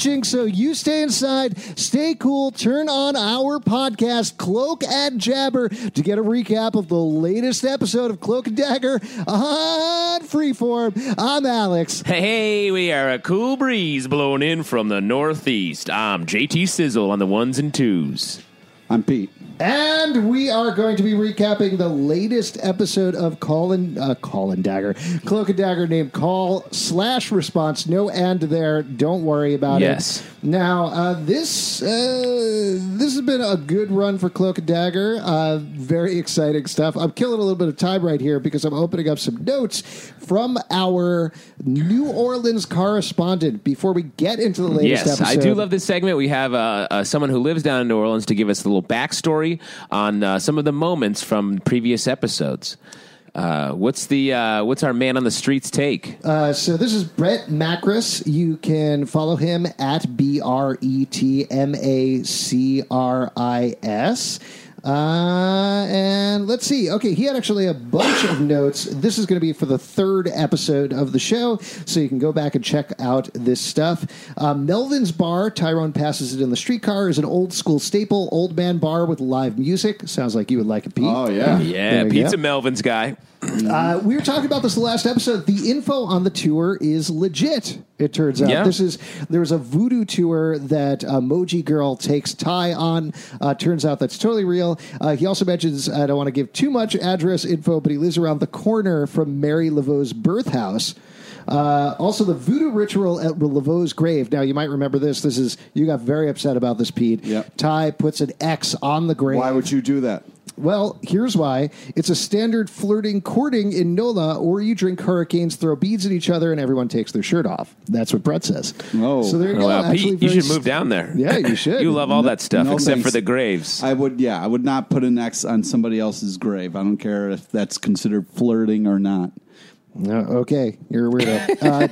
so you stay inside, stay cool, turn on our podcast, Cloak and Jabber, to get a recap of the latest episode of Cloak and Dagger on Freeform. I'm Alex. Hey, we are a cool breeze blowing in from the northeast. I'm JT Sizzle on the ones and twos. I'm Pete. And we are going to be recapping the latest episode of Call and uh, Call and Dagger, Cloak and Dagger, named Call slash Response. No end there. Don't worry about Yes. it. Yes. Now, uh, this uh, this has been a good run for Cloak and Dagger. Uh, very exciting stuff. I'm killing a little bit of time right here because I'm opening up some notes from our New Orleans correspondent before we get into the latest Yes, episode. I do love this segment. We have uh, uh, someone who lives down in New Orleans to give us a little backstory on uh, some of the moments from previous episodes. Uh, what's the uh, what's our man on the streets take? Uh, so this is Brett Macris. You can follow him at B R E T M A C R I S. Uh, and let's see. Okay, he had actually a bunch of notes. This is going to be for the third episode of the show, so you can go back and check out this stuff. Uh, Melvin's Bar, Tyrone passes it in the streetcar, is an old school staple, old man bar with live music. Sounds like you would like it, Pete. Oh yeah. Yeah, There you Pizza go. Melvin's guy. Uh, we were talking about this the last episode. The info on the tour is legit. It turns out Yeah. this is there's a voodoo tour that uh, Moji Girl takes Ty on. Uh, turns out that's totally real. Uh, he also mentions I don't want to give too much address info, but he lives around the corner from Marie Laveau's birth house. Uh, also, the voodoo ritual at Laveau's grave. Now, you might remember this. This is you got very upset about this, Pete. Yep. Ty puts an X on the grave. Why would you do that? Well, here's why. It's a standard flirting courting in NOLA, or you drink hurricanes, throw beads at each other, and everyone takes their shirt off. That's what Brett says. Oh. so there you go. wow, Actually Pete, you very should move down there. Yeah, you should. you love all that stuff no except thanks. for the graves. I would, yeah, I would not put an X on somebody else's grave. I don't care if that's considered flirting or not. No, okay, you're a weirdo. uh,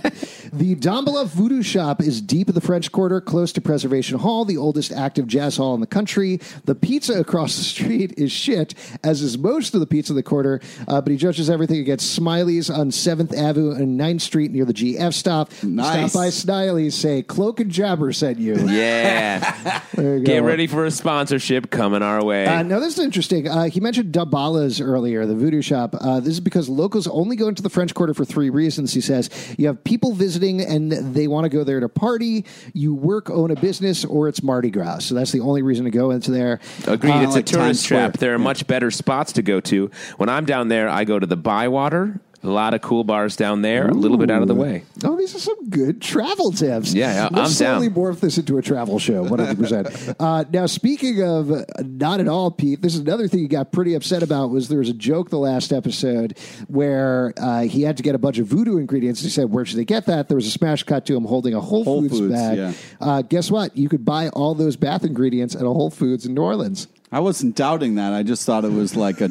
the Dambala Voodoo Shop is deep in the French Quarter, close to Preservation Hall, the oldest active jazz hall in the country. The pizza across the street is shit, as is most of the pizza in the quarter. Uh, but he judges everything against Smiley's on Seventh Avenue and 9th Street near the GF stop. Nice. Stop by Smiley's, say Cloak and Jabber sent you. yeah. There you Get ready for a sponsorship coming our way. Uh, now, this is interesting. Uh, he mentioned Dabalas earlier, the voodoo shop. Uh, this is because locals only go into the French Quarter for three reasons. He says you have people visiting and they want to go there to party, you work, own a business, or it's Mardi Gras. So that's the only reason to go into there. Agreed. Uh, it's like a tourist trap. There are much better spots to go to. When I'm down there, I go to the Bywater A lot of cool bars down there, a little bit out of the way. Oh, these are some good travel tips. Yeah, yeah, Let's I'm slowly down. morph this into a travel show, 100%. uh, now, speaking of uh, not at all, Pete, this is another thing you got pretty upset about was there was a joke the last episode where uh, he had to get a bunch of voodoo ingredients. He said, where should they get that? There was a smash cut to him holding a Whole, Whole Foods, Foods, bag. yeah. Uh, guess what? You could buy all those bath ingredients at a Whole Foods in New Orleans. I wasn't doubting that. I just thought it was like a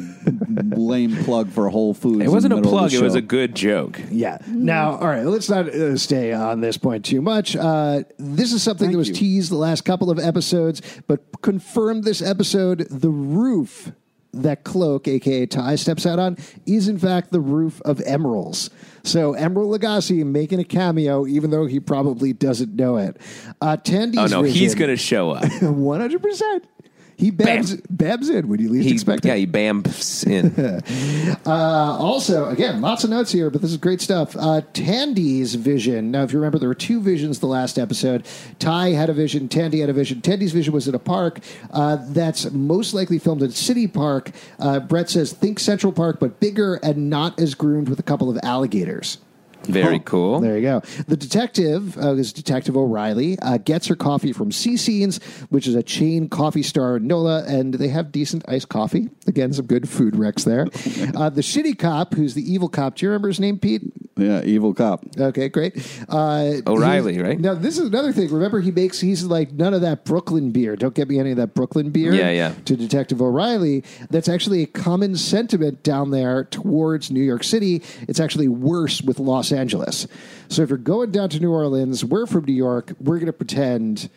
lame plug for Whole Foods. It wasn't a the middle of plug; it was a good joke. Yeah. Now, all right, let's not uh, stay on this point too much. Uh, this is something Thank that was you. teased the last couple of episodes, but confirmed this episode the roof that Cloak, aka Ty, steps out on is in fact the roof of Emeril's. So Emeril Lagasse making a cameo, even though he probably doesn't know it. Uh, Tandy's Oh no, he's going to show up. one hundred percent. He babs, babs in when you least He, expect it. yeah, he bams in. Uh, also, again, lots of notes here, but this is great stuff. Uh, Tandy's vision. Now, if you remember, there were two visions the last episode. Ty had a vision, Tandy had a vision. Tandy's vision was at a park uh, that's most likely filmed at City Park. Uh, Brett says, think Central Park, but bigger and not as groomed with a couple of alligators. Very cool. There you go. The detective uh, is Detective O'Reilly. Uh, gets her coffee from CC's, which is a chain coffee star in NOLA, and they have decent iced coffee. Again, some good food wrecks there. Uh, the shitty cop, who's the evil cop. Do you remember his name, Pete? yeah, evil cop. Okay, great. Uh, O'Reilly, right? Now, this is another thing. Remember, he makes, he's like, none of that Brooklyn beer. Don't get me any of that Brooklyn beer. Yeah, yeah. To Detective O'Reilly. That's actually a common sentiment down there towards New York City. It's actually worse with Los Angeles. So if you're going down to New Orleans, we're from New York, we're going to pretend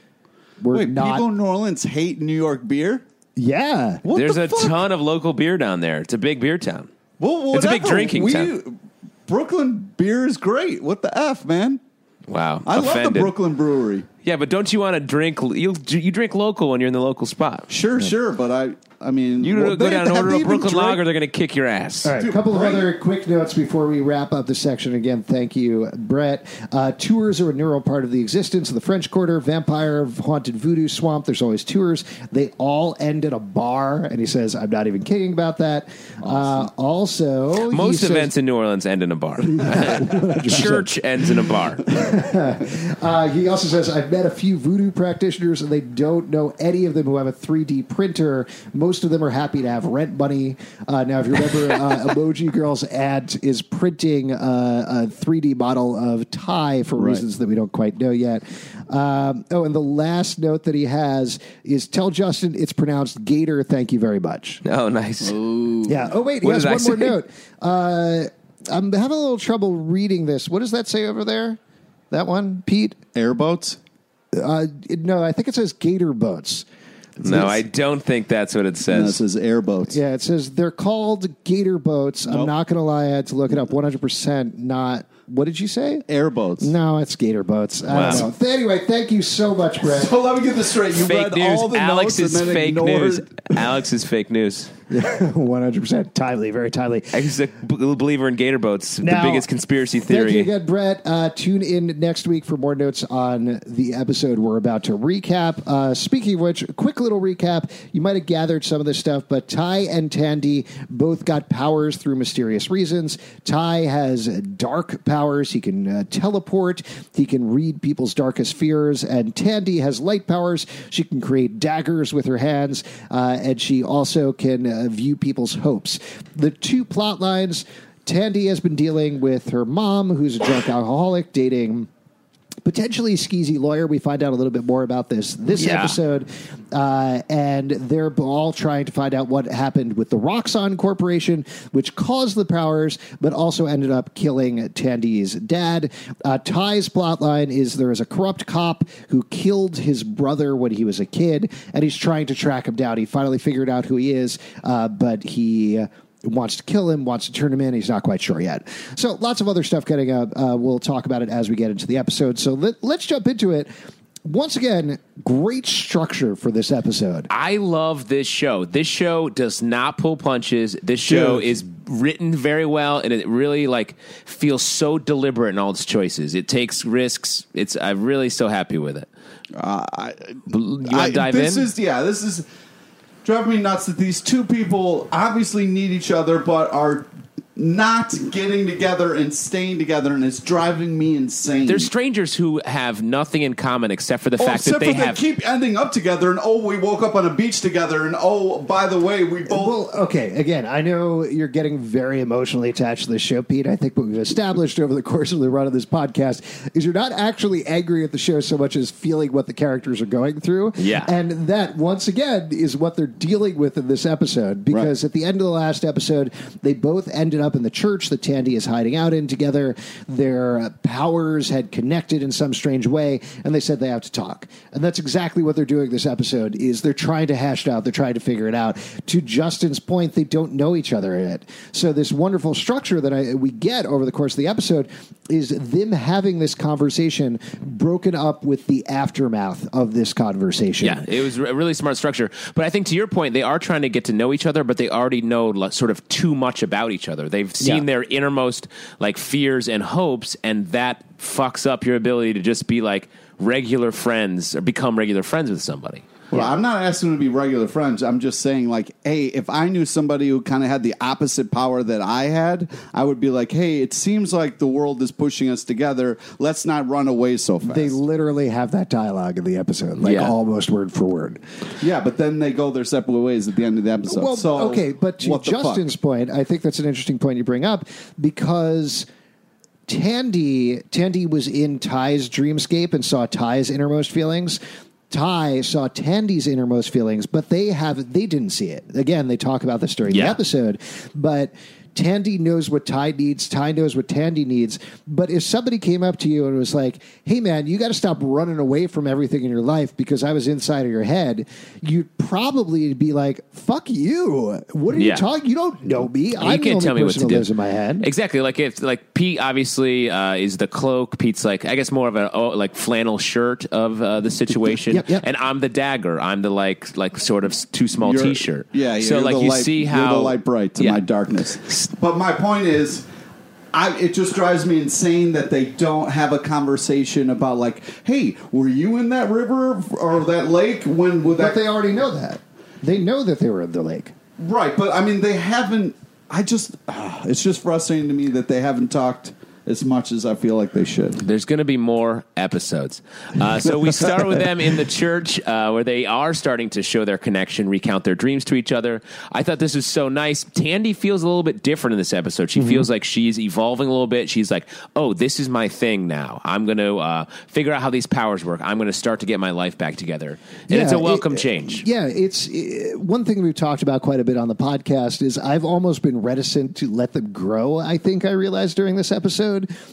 we're Wait, not. people in New Orleans hate New York beer? yeah. What There's the a fuck? ton of local beer down there. It's a big beer town. Well, It's a big whatever. drinking we, town. Brooklyn beer is great. What the f, man? Wow, I love offended. the Brooklyn brewery. Yeah, but don't you want to drink? You you drink local when you're in the local spot. Sure, sure, but I, I mean, You well, go they- down and have order they a even Brooklyn drank- Lager, they're going to kick your ass. All right, a Dude, couple of other quick notes before we wrap up the section. Again, thank you, Brett. Uh, tours are a neural part of the existence of the French Quarter, Vampire, Haunted Voodoo Swamp. There's always tours. They all end at a bar, and he says, "I'm not even kidding about that." Uh, also, he Most says- events in New Orleans end in a bar. Church ends in a bar. Uh, he also says, I've met a few voodoo practitioners, and they don't know any of them who have a 3D printer. Most of them are happy to have rent money. Uh, now, if you remember, uh, Emoji Girl's ad is printing uh, a 3D model of Ty for reasons that we don't quite know yet. Um, oh, and the last note that he has is tell Justin it's pronounced Gator. Thank you very much. Oh, nice. Yeah. Oh, wait. He What has did I one more say? note. Uh, I'm having a little trouble reading this. What does that say over there? That one, Pete? airboats. Uh, no, I think it says gator boats. No, I don't think that's what it says. that says. says airboats. Yeah, it says they're called gator boats. I'm Nope. not going to lie, I had to look it up. 100% not. What did you say? Airboats. No, it's gator boats. I Wow. don't know. Anyway, thank you so much, Brett. So let me get this straight. You fake read news. all the Alex notes is and then fake ignored. news. Alex is fake news. 100% timely, very timely. He's a b- believer in gator boats. Now, the biggest conspiracy Thank you theory. again, Brett. Uh, tune in next week for more notes on the episode we're about to recap. Uh, speaking of which, quick little recap. You might have gathered some of this stuff, but Ty and Tandy both got powers through mysterious reasons. Ty has dark powers. He can uh, teleport. He can read people's darkest fears. And Tandy has light powers. She can create daggers with her hands. Uh, and she also can uh, view people's hopes. The two plot lines Tandy has been dealing with her mom, who's a drunk alcoholic, dating potentially skeezy lawyer. We find out a little bit more about this this Yeah. episode, uh, and they're all trying to find out what happened with the Roxxon Corporation, which caused the powers, but also ended up killing Tandy's dad. Uh, Ty's plotline is there is a corrupt cop who killed his brother when he was a kid, and he's trying to track him down. He finally figured out who he is, uh, but he wants to kill him, wants to turn him in. He's not quite sure yet. So lots of other stuff getting up. Uh, we'll talk about it as we get into the episode. So let, let's jump into it. Once again, great structure for this episode. I love this show. This show does not pull punches. This show Dude. is written very well, and it really like feels so deliberate in all its choices. It takes risks. It's I'm really so happy with it. Uh, I, You want I- to dive this in? is yeah. This is driving me nuts that these two people obviously need each other, but are not getting together and staying together, and it's driving me insane. There's strangers who have nothing in common except for the Oh, fact that except they for have. keep ending up together, and oh, we woke up on a beach together, and oh, by the way, we both. Well, okay. Again, I know you're getting very emotionally attached to the show, Pete. I think what we've established over the course of the run of this podcast is you're not actually angry at the show so much as feeling what the characters are going through. Yeah. And that, once again, is what they're dealing with in this episode. Because Right. at the end of the last episode, they both ended up in the church that Tandy is hiding out in together. Their uh, powers had connected in some strange way, and they said they have to talk. And that's exactly what they're doing this episode is they're trying to hash it out, they're trying to figure it out. To Justin's point, they don't know each other yet. So this wonderful structure that I, we get over the course of the episode is them having this conversation broken up with the aftermath of this conversation. Yeah, it was a really smart structure. But I think to your point, they are trying to get to know each other, but they already know sort of too much about each other. They've seen Yeah. their innermost like fears and hopes, and that fucks up your ability to just be like regular friends or become regular friends with somebody. Well, I'm not asking them to be regular friends. I'm just saying, like, hey, if I knew somebody who kind of had the opposite power that I had, I would be like, hey, it seems like the world is pushing us together. Let's not run away so fast. They literally have that dialogue in the episode, like Yeah. almost word for word. yeah, but then they go their separate ways at the end of the episode. Well, so okay, but to what? Justin's point, I think that's an interesting point you bring up because Tandy Tandy was in Ty's dreamscape and saw Ty's innermost feelings. Ty saw Tandy's innermost feelings, but they have they didn't see it. Again, they talk about this during the episode, but Tandy knows what Ty needs. Ty knows what Tandy needs. But if somebody came up to you and was like, "Hey, man, you got to stop running away from everything in your life because I was inside of your head," you'd probably be like, "Fuck you! What are Yeah. you talking? You don't know me. I'm you the can't only tell me what person to who do. lives in my head." Exactly. Like if like Pete obviously uh, is the cloak. Pete's like I guess more of a oh, like flannel shirt of uh, the situation, Yep, yep. and I'm the dagger. I'm the like like sort of too small T-shirt. Yeah, So you're like the you light, see you're how the light bright to Yeah. my darkness. But my point is. I, it just drives me insane that they don't have a conversation about like, hey, were you in that river or that lake when with But they already know that. They know that they were in the lake. Right, but I mean, they haven't. I just, ah, it's just frustrating to me that they haven't talked as much as I feel like they should. There's going to be more episodes. Uh, so we start with them in the church uh, where they are starting to show their connection, recount their dreams to each other. I thought this was so nice. Tandy feels a little bit different in this episode. She feels like she's evolving a little bit. She's like, oh, this is my thing now. I'm going to uh, figure out how these powers work. I'm going to start to get my life back together. And it's a welcome it- change. Yeah, it's uh, one thing we've talked about quite a bit on the podcast is I've almost been reticent to let them grow. I think I realized during this episode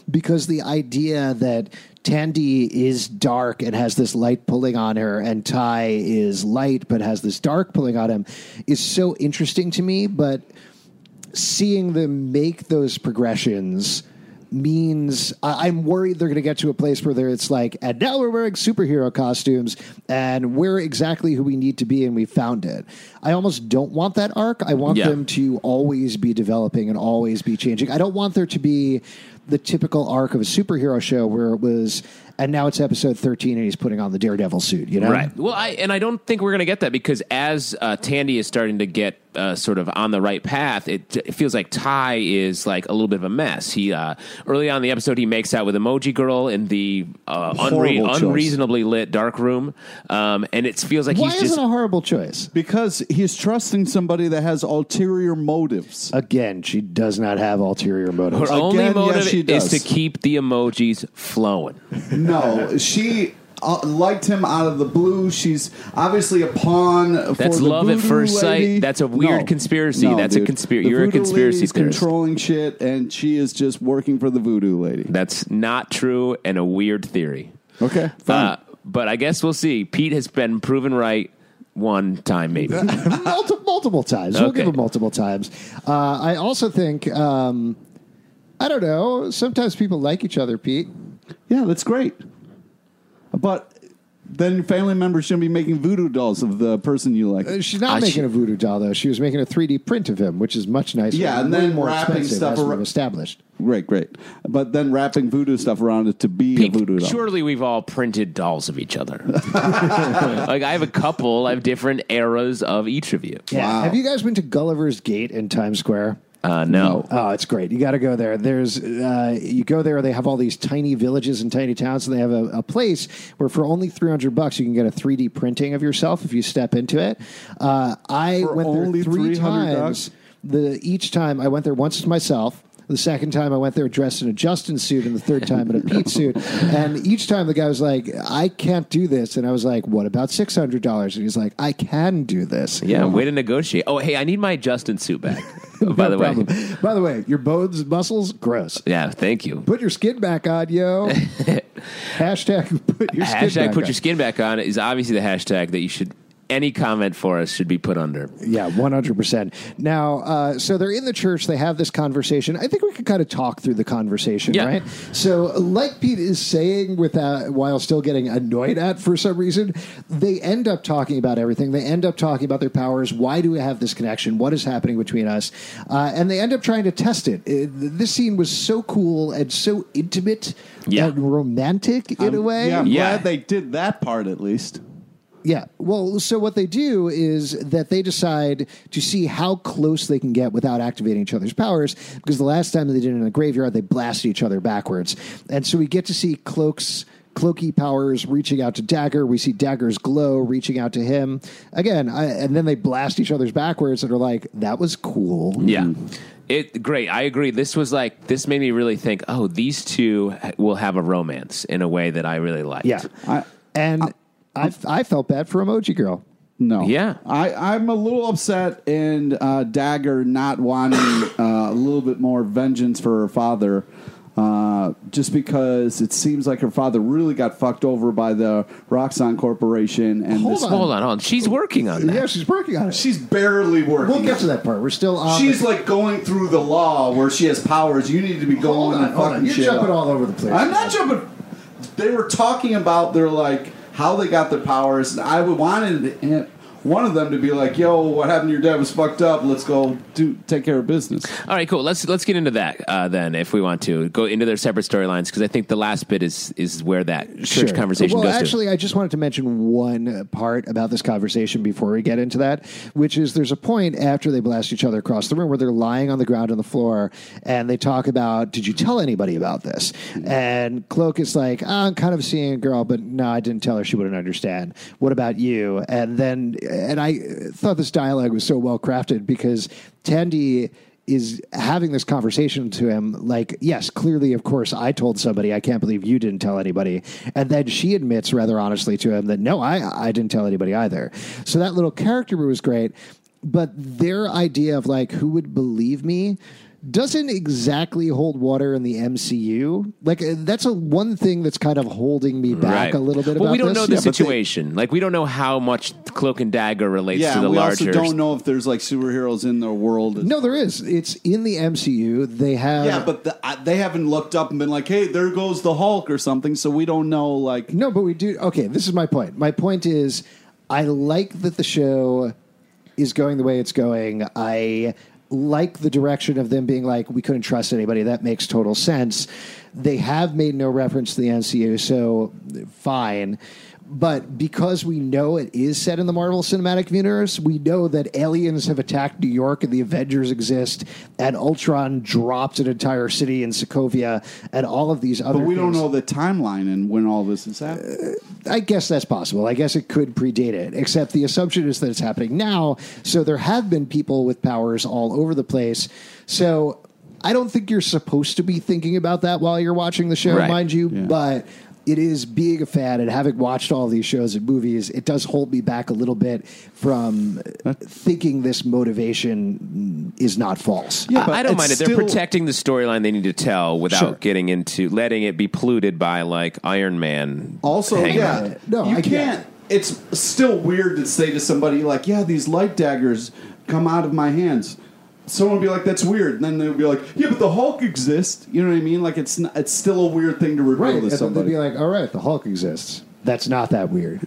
because the idea that Tandy is dark and has this light pulling on her, and Ty is light but has this dark pulling on him, is so interesting to me. But seeing them make those progressions means I- I'm worried they're going to get to a place where it's like, and now we're wearing superhero costumes and we're exactly who we need to be and we found it. I almost don't want that arc. I want Yeah. them to always be developing and always be changing. I don't want there to be the typical arc of a superhero show where it was, and now it's episode 13 and he's putting on the Daredevil suit, you know? Right. Well, I and I don't think we're going to get that because as uh, Tandy is starting to get uh, sort of on the right path, it, it feels like Ty is like a little bit of a mess. He uh, early on in the episode he makes out with Emoji Girl in the uh, unre- unreasonably lit dark room, um, and it feels like Why he's is just a horrible choice? Because he's trusting somebody that has ulterior motives. Again, she does not have ulterior motives. her only motive yes, she is to keep the emojis flowing. No, she uh, liked him out of the blue. She's obviously a pawn. That's the love at voodoo first sight. That's a weird conspiracy. No, That's a dude. conspira- The you're a voodoo conspiracy lady's theorist. controlling shit, and she is just working for the voodoo lady. That's not true and a weird theory. Okay, fine. Uh, but I guess we'll see. Pete has been proven right one time, maybe. multiple, multiple times. We'll Okay. give him multiple times. Uh, I also think, um, I don't know, sometimes people like each other, Pete. Yeah, that's great. But then family members shouldn't be making voodoo dolls of the person you like. Uh, She's not Uh, making she- a voodoo doll, though. She was making a 3D print of him, which is much nicer. Yeah, and way then more wrapping expensive, stuff as established. Great, great. But then wrapping voodoo stuff around it to be Pete, a voodoo doll. surely we've all printed dolls of each other. like I have a couple. I have different eras of each of you. Yeah. Wow. Have you guys been to Gulliver's Gate in Times Square? Uh, no. Oh, it's great. You got to go there. There's, uh, you go there. They have all these tiny villages and tiny towns, and they have a, a place where for only three hundred bucks you can get a three D printing of yourself if you step into it. Uh, I For went there three 300 times. The each time I went there once myself. The second time I went there dressed in a Justin suit, and the third time in a Pete suit. And each time the guy was like, "I can't do this," and I was like, "What about six hundred dollars?" And he's like, "I can do this." Yeah, way to negotiate. Oh, hey, I need my Justin suit back. by No the way. By the way, your bones, muscles, gross. Yeah, thank you. Put your skin back on, yo. hashtag put your skin hashtag back put on. your skin back on is obviously the hashtag that you should any comment for us should be put under. Yeah, one hundred percent. Now, uh, so they're in the church. They have this conversation. I think we could kind of talk through the conversation, Yeah. right? So, like Pete is saying, without while still getting annoyed at for some reason, they end up talking about everything. They end up talking about their powers. Why do we have this connection? What is happening between us? Uh, and they end up trying to test it. It- This scene was so cool and so intimate Yeah. and romantic in a way. Yeah, I'm Yeah. glad they did that part at least. Yeah. Well, so what they do is that they decide to see how close they can get without activating each other's powers. Because the last time they did it in a graveyard, they blasted each other backwards, and so we get to see Cloak's cloaky powers reaching out to Dagger. We see Dagger's glow reaching out to him again, I, and then they blast each other's backwards, and are like, "That was cool." Yeah. It great. I agree. This was like this made me really think. Oh, these two will have a romance in a way that I really liked. Yeah. I, and I, I I felt bad for Emoji Girl. No. Yeah. I, I'm a little upset in uh, Dagger not wanting uh, a little bit more vengeance for her father. Uh, just because it seems like her father really got fucked over by the Roxxon Corporation, and Hold this, on. Hold on, hold on. She's working on that. Yeah, she's working on it. she's barely working. we'll get to that part. We're still on. She's the, like going through the law where she has powers. You need to be hold going on, and hold on. You're shit jumping up. all over the place. I'm not jumping. They were talking about their like how they got their powers, and I wanted one of them to be like, "Yo, what happened to your dad was fucked up. Let's go do take care of business." All right, cool. Let's let's get into that uh, then, if we want to go into their separate storylines, because I think the last bit is is where that church Sure. conversation well, goes actually, I just wanted to mention one part about this conversation before we get into that, which is there's a point after they blast each other across the room where they're lying on the ground on the floor and they talk about, "Did you tell anybody about this?" And Cloak is like, "Ah, "I'm kind of seeing a girl, but no, I didn't tell her. She wouldn't understand. What about you?" And then, and I thought this dialogue was so well crafted because Tandy is having this conversation to him like yes clearly of course i told somebody i can't believe you didn't tell anybody. And then she admits rather honestly to him that no i i didn't tell anybody either. So that little character was great but their idea of like who would believe me doesn't exactly hold water in the MCU. Like uh, that's a one thing that's kind of holding me back right. a little bit Well, about we don't this. know the Yeah, but they- situation. like we don't know how much Cloak and Dagger relates Yeah, to the we larger. also don't know if there's like superheroes in the world. No, there is. It's in the MCU. They have Yeah, but the, I, they haven't looked up and been like, "Hey, there goes the Hulk" or something. So we don't know. Like, No, but we do. Okay, this is my point. My point is, I like that the show is going the way it's going. I like the direction of them being like, we couldn't trust anybody. That makes total sense. They have made no reference to the MCU, so fine. But because we know it is set in the Marvel Cinematic Universe, we know that aliens have attacked New York and the Avengers exist, and Ultron dropped an entire city in Sokovia, and all of these other but we don't know the timeline and when all this is happening. Uh, I guess that's possible. I guess it could predate it, except the assumption is that it's happening now. So there have been people with powers all over the place. So I don't think you're supposed to be thinking about that while you're watching the show, Right. mind you. Yeah. But it is being a fan and having watched all these shows and movies, it does hold me back a little bit from thinking this motivation is not false. Yeah, I- but I don't mind it. They're still- protecting the storyline they need to tell without Sure. getting into letting it be polluted by like Iron Man. Also, yeah, out. No, you I can't. It's still weird to say to somebody like, "Yeah, these light daggers come out of my hands." Someone would be like, "That's weird," and then they would be like, "Yeah, but the Hulk exists." You know what I mean? Like, it's not, it's still a weird thing to reveal Right. to And then they'd be like, all right, the Hulk exists. That's not that weird.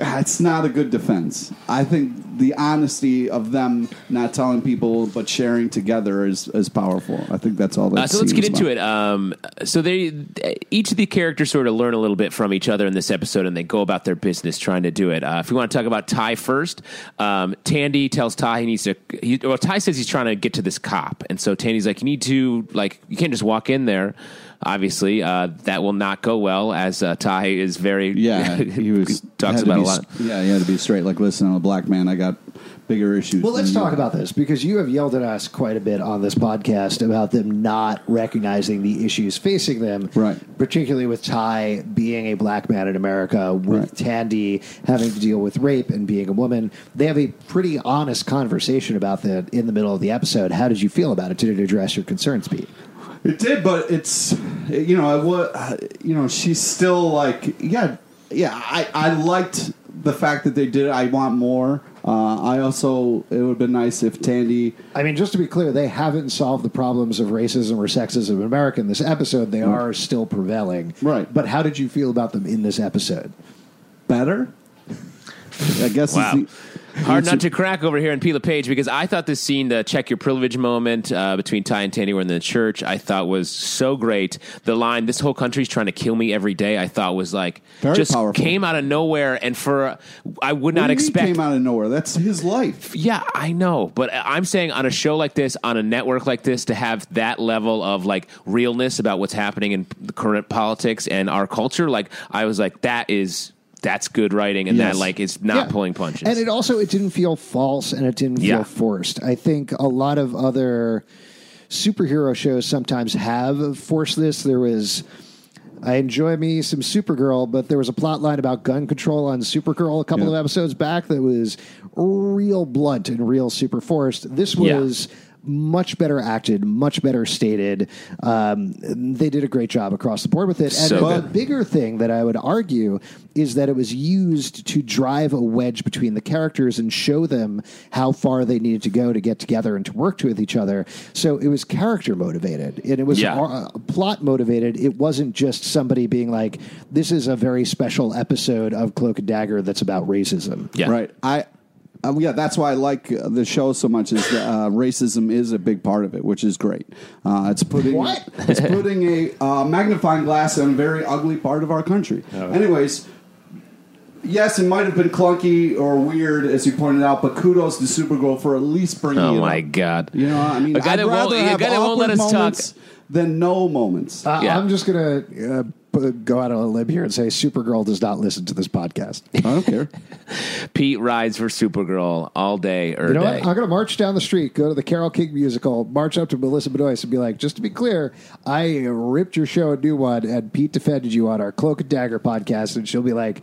It's not a good defense. I think the honesty of them not telling people but sharing together is, is powerful. I think that's all that Uh, so let's get is into about. it. Um, so they, each of the characters sort of learn a little bit from each other in this episode, and they go about their business trying to do it. Uh, if we want to talk about Ty first, um, Tandy tells Ty he needs to. He, well, Ty says he's trying to get to this cop, and so Tandy's like, "You need to like, you can't just walk in there." Obviously, uh, that will not go well, as uh, Ty is very Yeah, he was talks had to about a lot. Yeah, he had to be straight. Like, listen, I'm a black man. I got bigger issues. Well, let's than you talk about this because you have yelled at us quite a bit on this podcast about them not recognizing the issues facing them. Right. Particularly with Ty being a black man in America, with Right. Tandy having to deal with rape and being a woman. They have a pretty honest conversation about that in the middle of the episode. How did you feel about it? Did it address your concerns, Pete? It did, but it's you know, I wa- you know, she's still like, yeah, yeah. I I liked the fact that they did it. I want more. Uh, I also it would have been nice if Tandy. I mean, just to be clear, they haven't solved the problems of racism or sexism in America in this episode. They are still prevailing. Right. But how did you feel about them in this episode? better. I guess Wow. is the, Hard not to crack over here in Peel Page because I thought this scene, the check your privilege moment uh, between Ty and Tandy were in the church, I thought was so great. The line, "This whole country's trying to kill me every day," I thought was like Very just powerful. came out of nowhere, and for I would not do you mean expect. came out of nowhere. That's his life. Yeah, I know, but I'm saying on a show like this, on a network like this, to have that level of like realness about what's happening in the current politics and our culture, like I was like, that is that's good writing, and Yes. that like is not Yeah. pulling punches. And it also it didn't feel false and it didn't Yeah. feel forced. I think a lot of other superhero shows sometimes have forced this. There was I enjoy me some Supergirl, but there was a plot line about gun control on Supergirl a couple Yeah. of episodes back that was real blunt and real super forced. This Yeah. Was much better acted, much better stated. Um, they did a great job across the board with it. And So the good. bigger thing that I would argue is that it was used to drive a wedge between the characters and show them how far they needed to go to get together and to work with each other. So it was character motivated and it was Yeah. uh, plot motivated. It wasn't just somebody being like, "This is a very special episode of Cloak and Dagger that's about racism." yeah, Right. I. Uh, yeah, that's why I like uh, the show so much. Is that uh, racism is a big part of it, which is great. Uh, it's putting What? it's putting a uh, magnifying glass on a very ugly part of our country. Anyways, yes, it might have been clunky or weird, as you pointed out, but kudos to Supergirl for at least bringing Oh it my up. god! You know, I mean, A guy I'd that won't- rather a have guy that won't let awkward us talk. than no moments. Uh, Yeah. I'm just going to uh, p- go out on a limb here and say Supergirl does not listen to this podcast. I don't care. Pete rides for Supergirl all day or You know day. what? I'm going to march down the street, go to the Carole King musical, march up to Melissa Benoist, and be like, just to be clear, I ripped your show a new one, and Pete defended you on our Cloak and Dagger podcast, and she'll be like,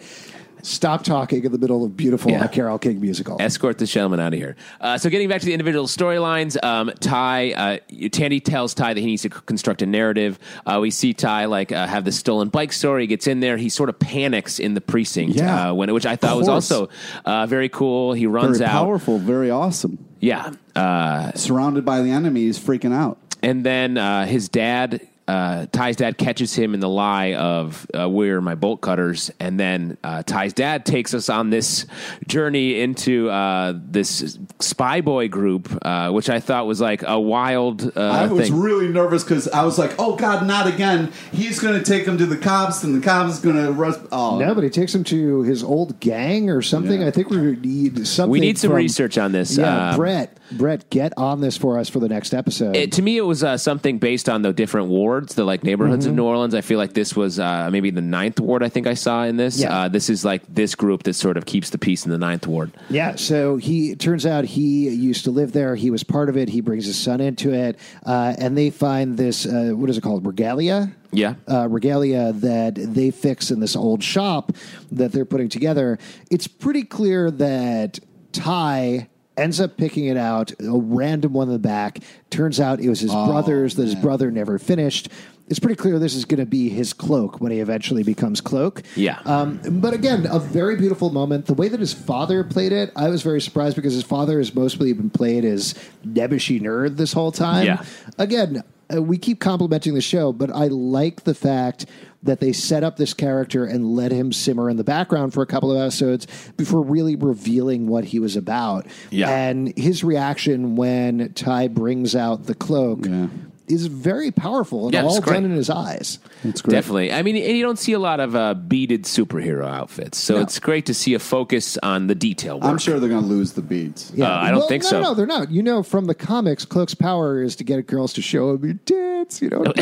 stop talking in the middle of beautiful Yeah. Carole King musical. Escort this gentleman out of here. Uh, so, getting back to the individual storylines, um, Ty, uh, Tandy tells Ty that he needs to construct a narrative. Uh, we see Ty like uh, have the stolen bike story. He gets in there. He sort of panics in the precinct, Yeah. uh, when which I thought was also uh, very cool. He runs Very out, powerful, very awesome. yeah, uh, Surrounded by the enemy, he's freaking out. and then uh, his dad. Uh, Ty's dad catches him in the lie of uh, "Where are my bolt cutters?" and then uh, Ty's dad takes us on this journey into uh, this spy boy group, uh, which I thought was like a wild uh, I was thing. really nervous because I was like, "Oh God, not again!" He's going to take him to the cops, and the cops is going to arrest. Oh, no, but he takes him to his old gang or something. Yeah. I think we need something. we need some from- research on this. Yeah, Um, Brett, Brett, get on this for us for the next episode. It, to me, it was uh, something based on the different wards, the like neighborhoods Mm-hmm. of New Orleans. I feel like this was uh, maybe the ninth ward. I think I saw in this. Yeah. Uh, this is like this group that sort of keeps the peace in the ninth ward. Yeah, so he turns out he used to live there. He was part of it. He brings his son into it, uh, and they find this uh, what is it called, regalia? Yeah. uh, regalia that they fix in this old shop that they're putting together. It's pretty clear that Ty ends up picking it out, a random one in the back. Turns out it was his brother's that his brother never finished. It's pretty clear this is going to be his cloak when he eventually becomes cloak. Yeah. Um, but again, a very beautiful moment. The way that his father played it, I was very surprised because his father has mostly been played as nebbishy nerd this whole time. Yeah. Again, uh, we keep complimenting the show, but I like the fact that they set up this character and let him simmer in the background for a couple of episodes before really revealing what he was about. Yeah. And his reaction when Ty brings out the cloak Yeah. Is very powerful and Yeah, all done in his eyes. It's great. Definitely. I mean, and you don't see a lot of uh, beaded superhero outfits, so No. it's great to see a focus on the detail work. I'm sure they're going to lose the beads. Uh, I don't Well, think no, so. No, they're not. You know, from the comics, Cloak's power is to get girls to show him your tits. You know, what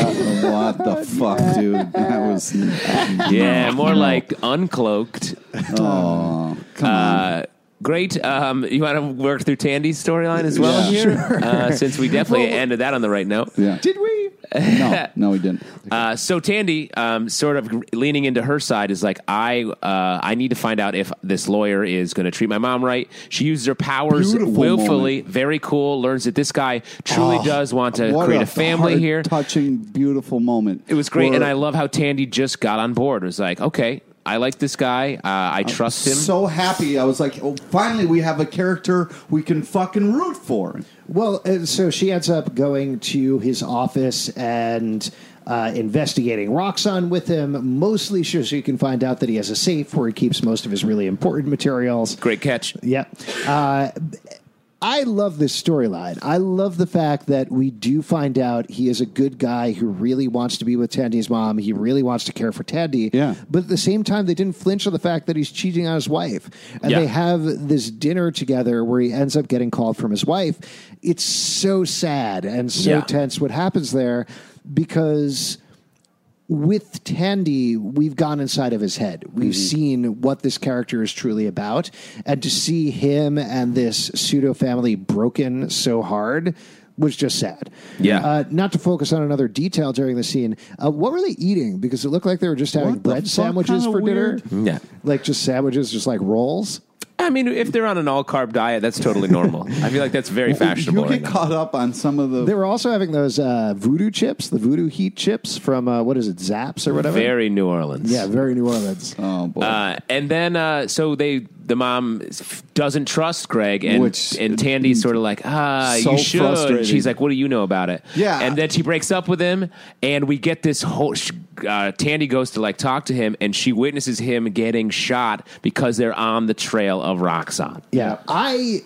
the fuck, dude? That was. Yeah, more like uncloaked. Oh, come on. Great. Um, you want to work through Tandy's storyline as well Yeah, here, uh, since we definitely Well, ended that on the right note. Yeah. did we? No, no, he didn't. Uh, so Tandy, um, sort of leaning into her side, is like, I, uh, I need to find out if this lawyer is going to treat my mom right. She uses her powers Beautiful willfully, very cool. Learns that this guy truly Oh, does want to what create a, family here. Touching, beautiful moment. It was great, Where- and I love how Tandy just got on board. It was like, okay, I like this guy. Uh, I trust him. So happy. I was like, oh, finally, we have a character we can fucking root for. Well, uh, so she ends up going to his office and uh, investigating Roxxon with him, mostly so she can find out that he has a safe where he keeps most of his really important materials. Great catch. Yep. Uh, I love this storyline. I love the fact that we do find out he is a good guy who really wants to be with Tandy's mom. He really wants to care for Tandy. Yeah. But at the same time, they didn't flinch on the fact that he's cheating on his wife. And Yeah. they have this dinner together where he ends up getting called from his wife. It's so sad and so Yeah. tense what happens there because with Tandy, we've gone inside of his head. We've Mm-hmm. seen what this character is truly about. And to see him and this pseudo family broken so hard was just sad. Yeah. Uh, not to focus on another detail during the scene. Uh, what were they eating? Because it looked like they were just having What bread sandwiches for weird. dinner. Yeah. Like just sandwiches, just like rolls. I mean, if they're on an all carb diet, that's totally normal. I feel like that's very fashionable. You right get now. caught up on some of the. They were also having those uh, voodoo chips, the voodoo heat chips from, uh, what is it, Zapp's or whatever? Very New Orleans. yeah, very New Orleans. oh boy. Uh, and then, uh, so they, the mom doesn't trust Greg, and Which- and Tandy's sort of like, ah, So you should. She's like, what do you know about it? Yeah. And then she breaks up with him, and we get this whole. sh- Uh, Tandy goes to like talk to him, and she witnesses him getting shot because they're on the trail of Roxxon. Yeah, I.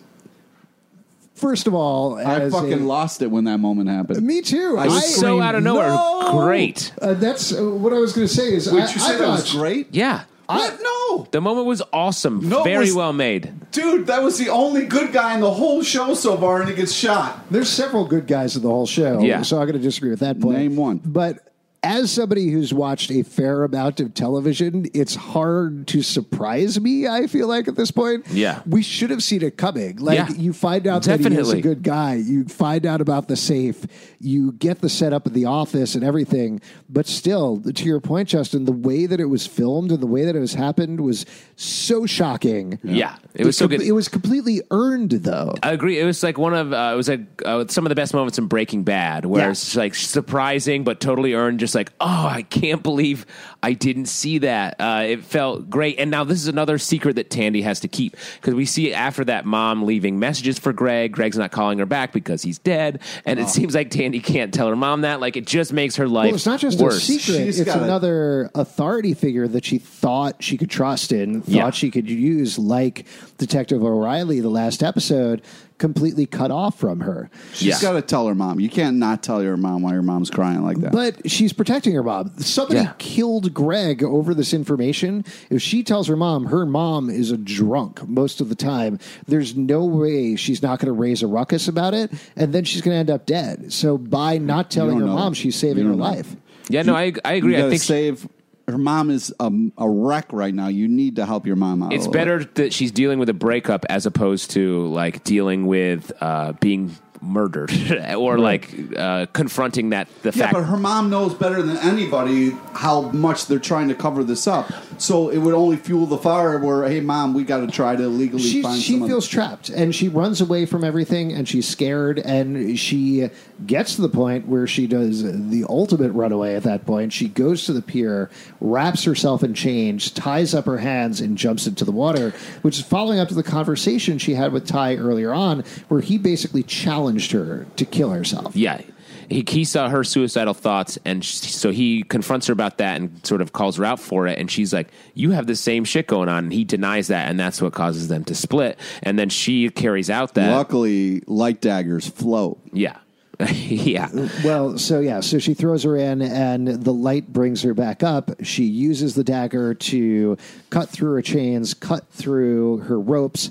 First of all, I fucking a- lost it when that moment happened. Me too. I It was so out of nowhere. No! Great. Uh, that's uh, what I was going to say. Is Wait, I, you I said that was great? Yeah. What? No. The moment was awesome. No, Very was- well made. Dude, that was the only good guy in the whole show so far, and he gets shot. There's several good guys in the whole show. Yeah. So I'm going to disagree with that point. Name one. But as somebody who's watched a fair amount of television, it's hard to surprise me. I feel like at this point, Yeah. we should have seen it coming. Like Yeah. you find out that he is a good guy. You find out about the safe. You get the setup of the office and everything. But still, to your point, Justin, the way that it was filmed and the way that it was happened was so shocking. Yeah. It was so com- good. It was completely earned, though. I agree. It was like one of uh, it was like uh, some of the best moments in Breaking Bad, where Yeah. it's like surprising but totally earned. Just like, oh, I can't believe I didn't see that. Uh, it felt great. And now this is another secret that Tandy has to keep because we see after that mom leaving messages for Greg. Greg's not calling her back because he's dead, and it seems like Tandy can't tell her mom that. Like it just makes her life Well, it's not just worse. a secret; She's it's gotta- another authority figure that she thought she could trust in, thought Yeah. she could use, like Detective O'Reilly, the last episode, completely cut off from her. She's Yeah. got to tell her mom. You can't not tell your mom why your mom's crying like that. But she's protecting her mom. Somebody Yeah. killed Greg over this information. If she tells her mom, her mom is a drunk most of the time, there's no way she's not going to raise a ruckus about it, and then she's going to end up dead. So by not telling her know. mom, she's saving her know. life. yeah, no, I I agree. got I to think she- save. Her mom is a, a wreck right now. You need to help your mom out. It's better that she's dealing with a breakup as opposed to like dealing with uh, being murdered or like uh, confronting that the Yeah, fact. but her mom knows better than anybody how much they're trying to cover this up. So it would only fuel the fire where, hey, mom, we got to try to legally she, find she someone. feels trapped and she runs away from everything and she's scared and she gets to the point where she does the ultimate runaway at that point she goes to the pier wraps herself in chains ties up her hands and jumps into the water which is following up to the conversation she had with ty earlier on where he basically challenged her to kill herself yeah. he, he saw her suicidal thoughts, and sh- so he confronts her about that and sort of calls her out for it. And she's like, "You have the same shit going on," and he denies that, and that's what causes them to split. And then she carries out that, Luckily, light daggers float. yeah, yeah. Well, so yeah, so she throws her in, and the light brings her back up. She uses the dagger to cut through her chains, cut through her ropes.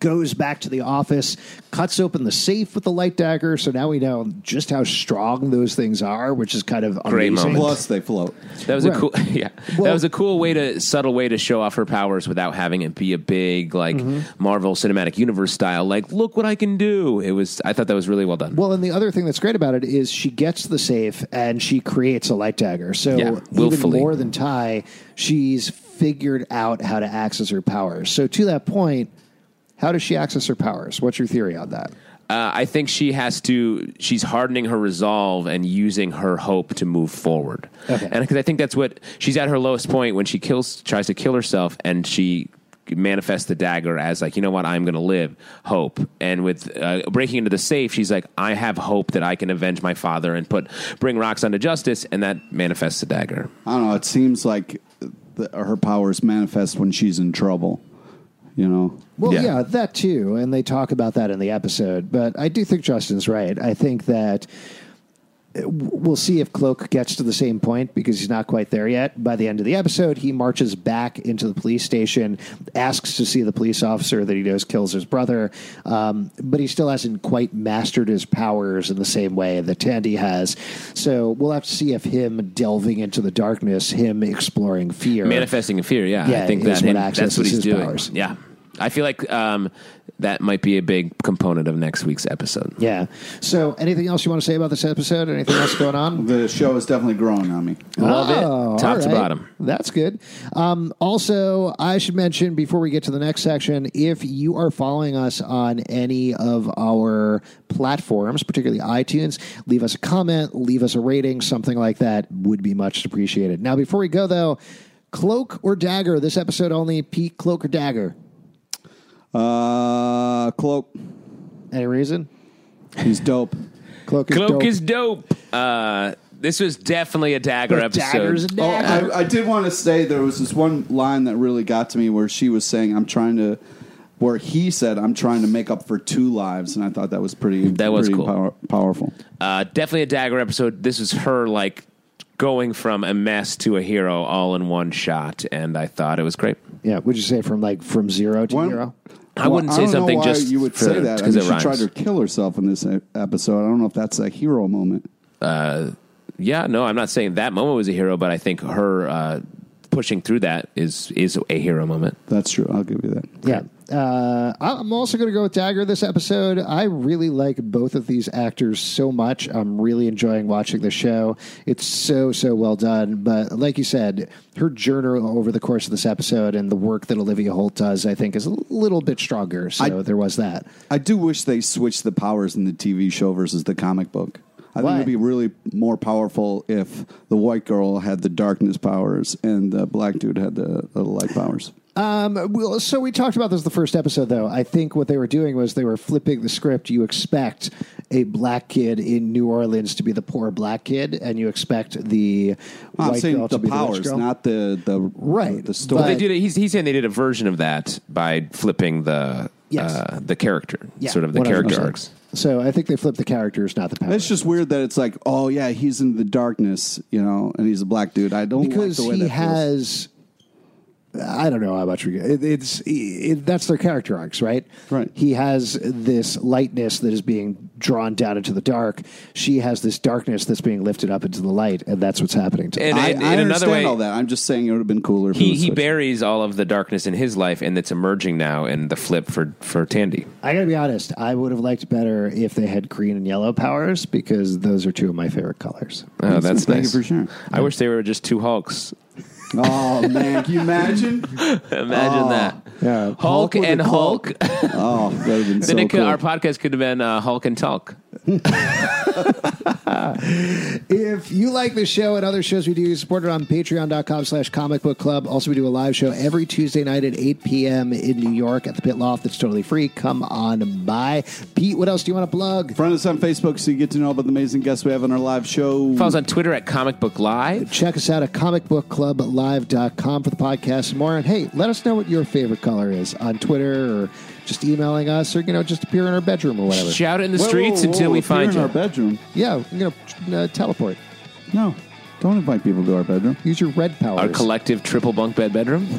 Goes back to the office, cuts open the safe with the light dagger. So now we know just how strong those things are, which is kind of Great amazing. moment. Plus, they float. That was Right. a cool, yeah. Well- that was a cool way to subtle way to show off her powers without having it be a big like mm-hmm. Marvel Cinematic Universe style. Like, look what I can do. It was. I thought that was really well done. Well, and the other thing that's great about it is she gets the safe and she creates a light dagger. So Yeah, even willfully. more than Ty, she's figured out how to access her powers. So to that point, how does she access her powers? What's your theory on that? Uh, I think she has to. She's hardening her resolve and using her hope to move forward. Okay. And because I think that's what she's at her lowest point when she kills, tries to kill herself, and she manifests the dagger as like, you know what, I'm going to live. Hope. And with uh, breaking into the safe, she's like, I have hope that I can avenge my father and put bring Roxxon to justice, and that manifests the dagger. I don't know. It seems like the, her powers manifest when she's in trouble. You know, Well, Yeah. yeah. that too, and they talk about that in the episode. But I do think Justin's right. I think that w- we'll see if Cloak gets to the same point because he's not quite there yet. By the end of the episode, he marches back into the police station, asks to see the police officer that he knows kills his brother, um, but he still hasn't quite mastered his powers in the same way that Tandy has. So we'll have to see if him delving into the darkness, him exploring fear, manifesting in fear. Yeah, Yeah, I think that that's what he's his doing. powers. Yeah, I feel like um, that might be a big component of next week's episode. Yeah. So, anything else you want to say about this episode? Anything else going on? the show is definitely growing on me. Love Oh, it, top all to right. bottom. That's good. Um, also, I should mention before we get to the next section, if you are following us on any of our platforms, particularly iTunes, leave us a comment, leave us a rating, something like that would be much appreciated. Now, before we go though, cloak or dagger? This episode only. Pete, cloak or dagger? Uh, cloak. Any reason? He's dope. Cloak is Cloak dope. is dope. Uh, this was definitely a dagger But episode. Dagger's a Oh, dagger. I, I did want to say there was this one line that really got to me where she was saying, "I'm trying to," where he said, "I'm trying to make up for two lives," and I thought that was pretty. That was pretty cool. power- powerful. Uh, definitely a dagger episode. This is her like going from a mess to a hero all in one shot, and I thought it was great. yeah. Would you say from like from zero to Well, hero? I wouldn't Well, say don't know something why just you would for- say that. I 'cause mean, it she tried to kill herself in this episode. I don't know if that's a hero moment. Yeah, no, I'm not saying that moment was a hero, but I think her uh, pushing through that is is a hero moment. That's true. I'll give you that. Yeah. Uh, I'm also going to go with Dagger this episode. I really like both of these actors so much. I'm really enjoying watching the show. It's so, so well done. But like you said, her journal over the course of this episode and the work that Olivia Holt does, I think, is a little bit stronger. So I- there was that. I do wish they switched the powers in the TV show versus the comic book. I Why? think it'd be really more powerful if the white girl had the darkness powers and the black dude had the, the light powers. Um, well, so we talked about this the first episode, though. I think what they were doing was they were flipping the script. You expect a black kid in New Orleans to be the poor black kid, and you expect the I'm white girl the to be the rich powers, girl. not the the Right, the story. but- They did. A, he's, he's saying they did a version of that by flipping the Yes. uh, the character, Yeah, sort of the 100%. character arcs. So I think they flipped the characters, not the powers. It's just weird that it's like, oh yeah, he's in the darkness, you know, and he's a black dude. I don't because like the way he that feels. has. I don't know how much we. It, it's it, that's their character arcs, right? Right. He has this lightness that is being drawn down into the dark. She has this darkness that's being lifted up into the light, and that's what's happening to them. And- I, in I another understand way- all that. I'm just saying it would have been cooler. If it He was he switched. buries all of the darkness in his life, and it's emerging now in the flip for for Tandy. I got to be honest. I would have liked better if they had green and yellow powers because those are two of my favorite colors. Oh, that's Thank nice. you for sharing. I wish they were just two Hulks. Oh man, can you imagine? Imagine Oh. that. Yeah. Hulk, and Hulk. Oh, that would have been so then it could, cool. our podcast could have been uh, Hulk and Tulk. If you like this show and other shows we do, support it on patreon.com slash comic book club. Also, we do a live show every Tuesday night at 8 p.m. in New York at the Pit Loft. That's totally free. Come on by. Pete, what else do you want to plug? Friend us on Facebook so you get to know about the amazing guests we have on our live show. Follow us on Twitter at Comic Book Live. Check us out at comicbookclublive.com for the podcast and more. And hey, let us know what your favorite color is on Twitter or just emailing us or, you know, just appear in our bedroom or whatever. Shout it in the Whoa, streets whoa, whoa, until we if you're find in you. our bedroom. Yeah, you know, uh, teleport. No, don't invite people to our bedroom. Use your red powers. Our collective triple bunk bed bedroom.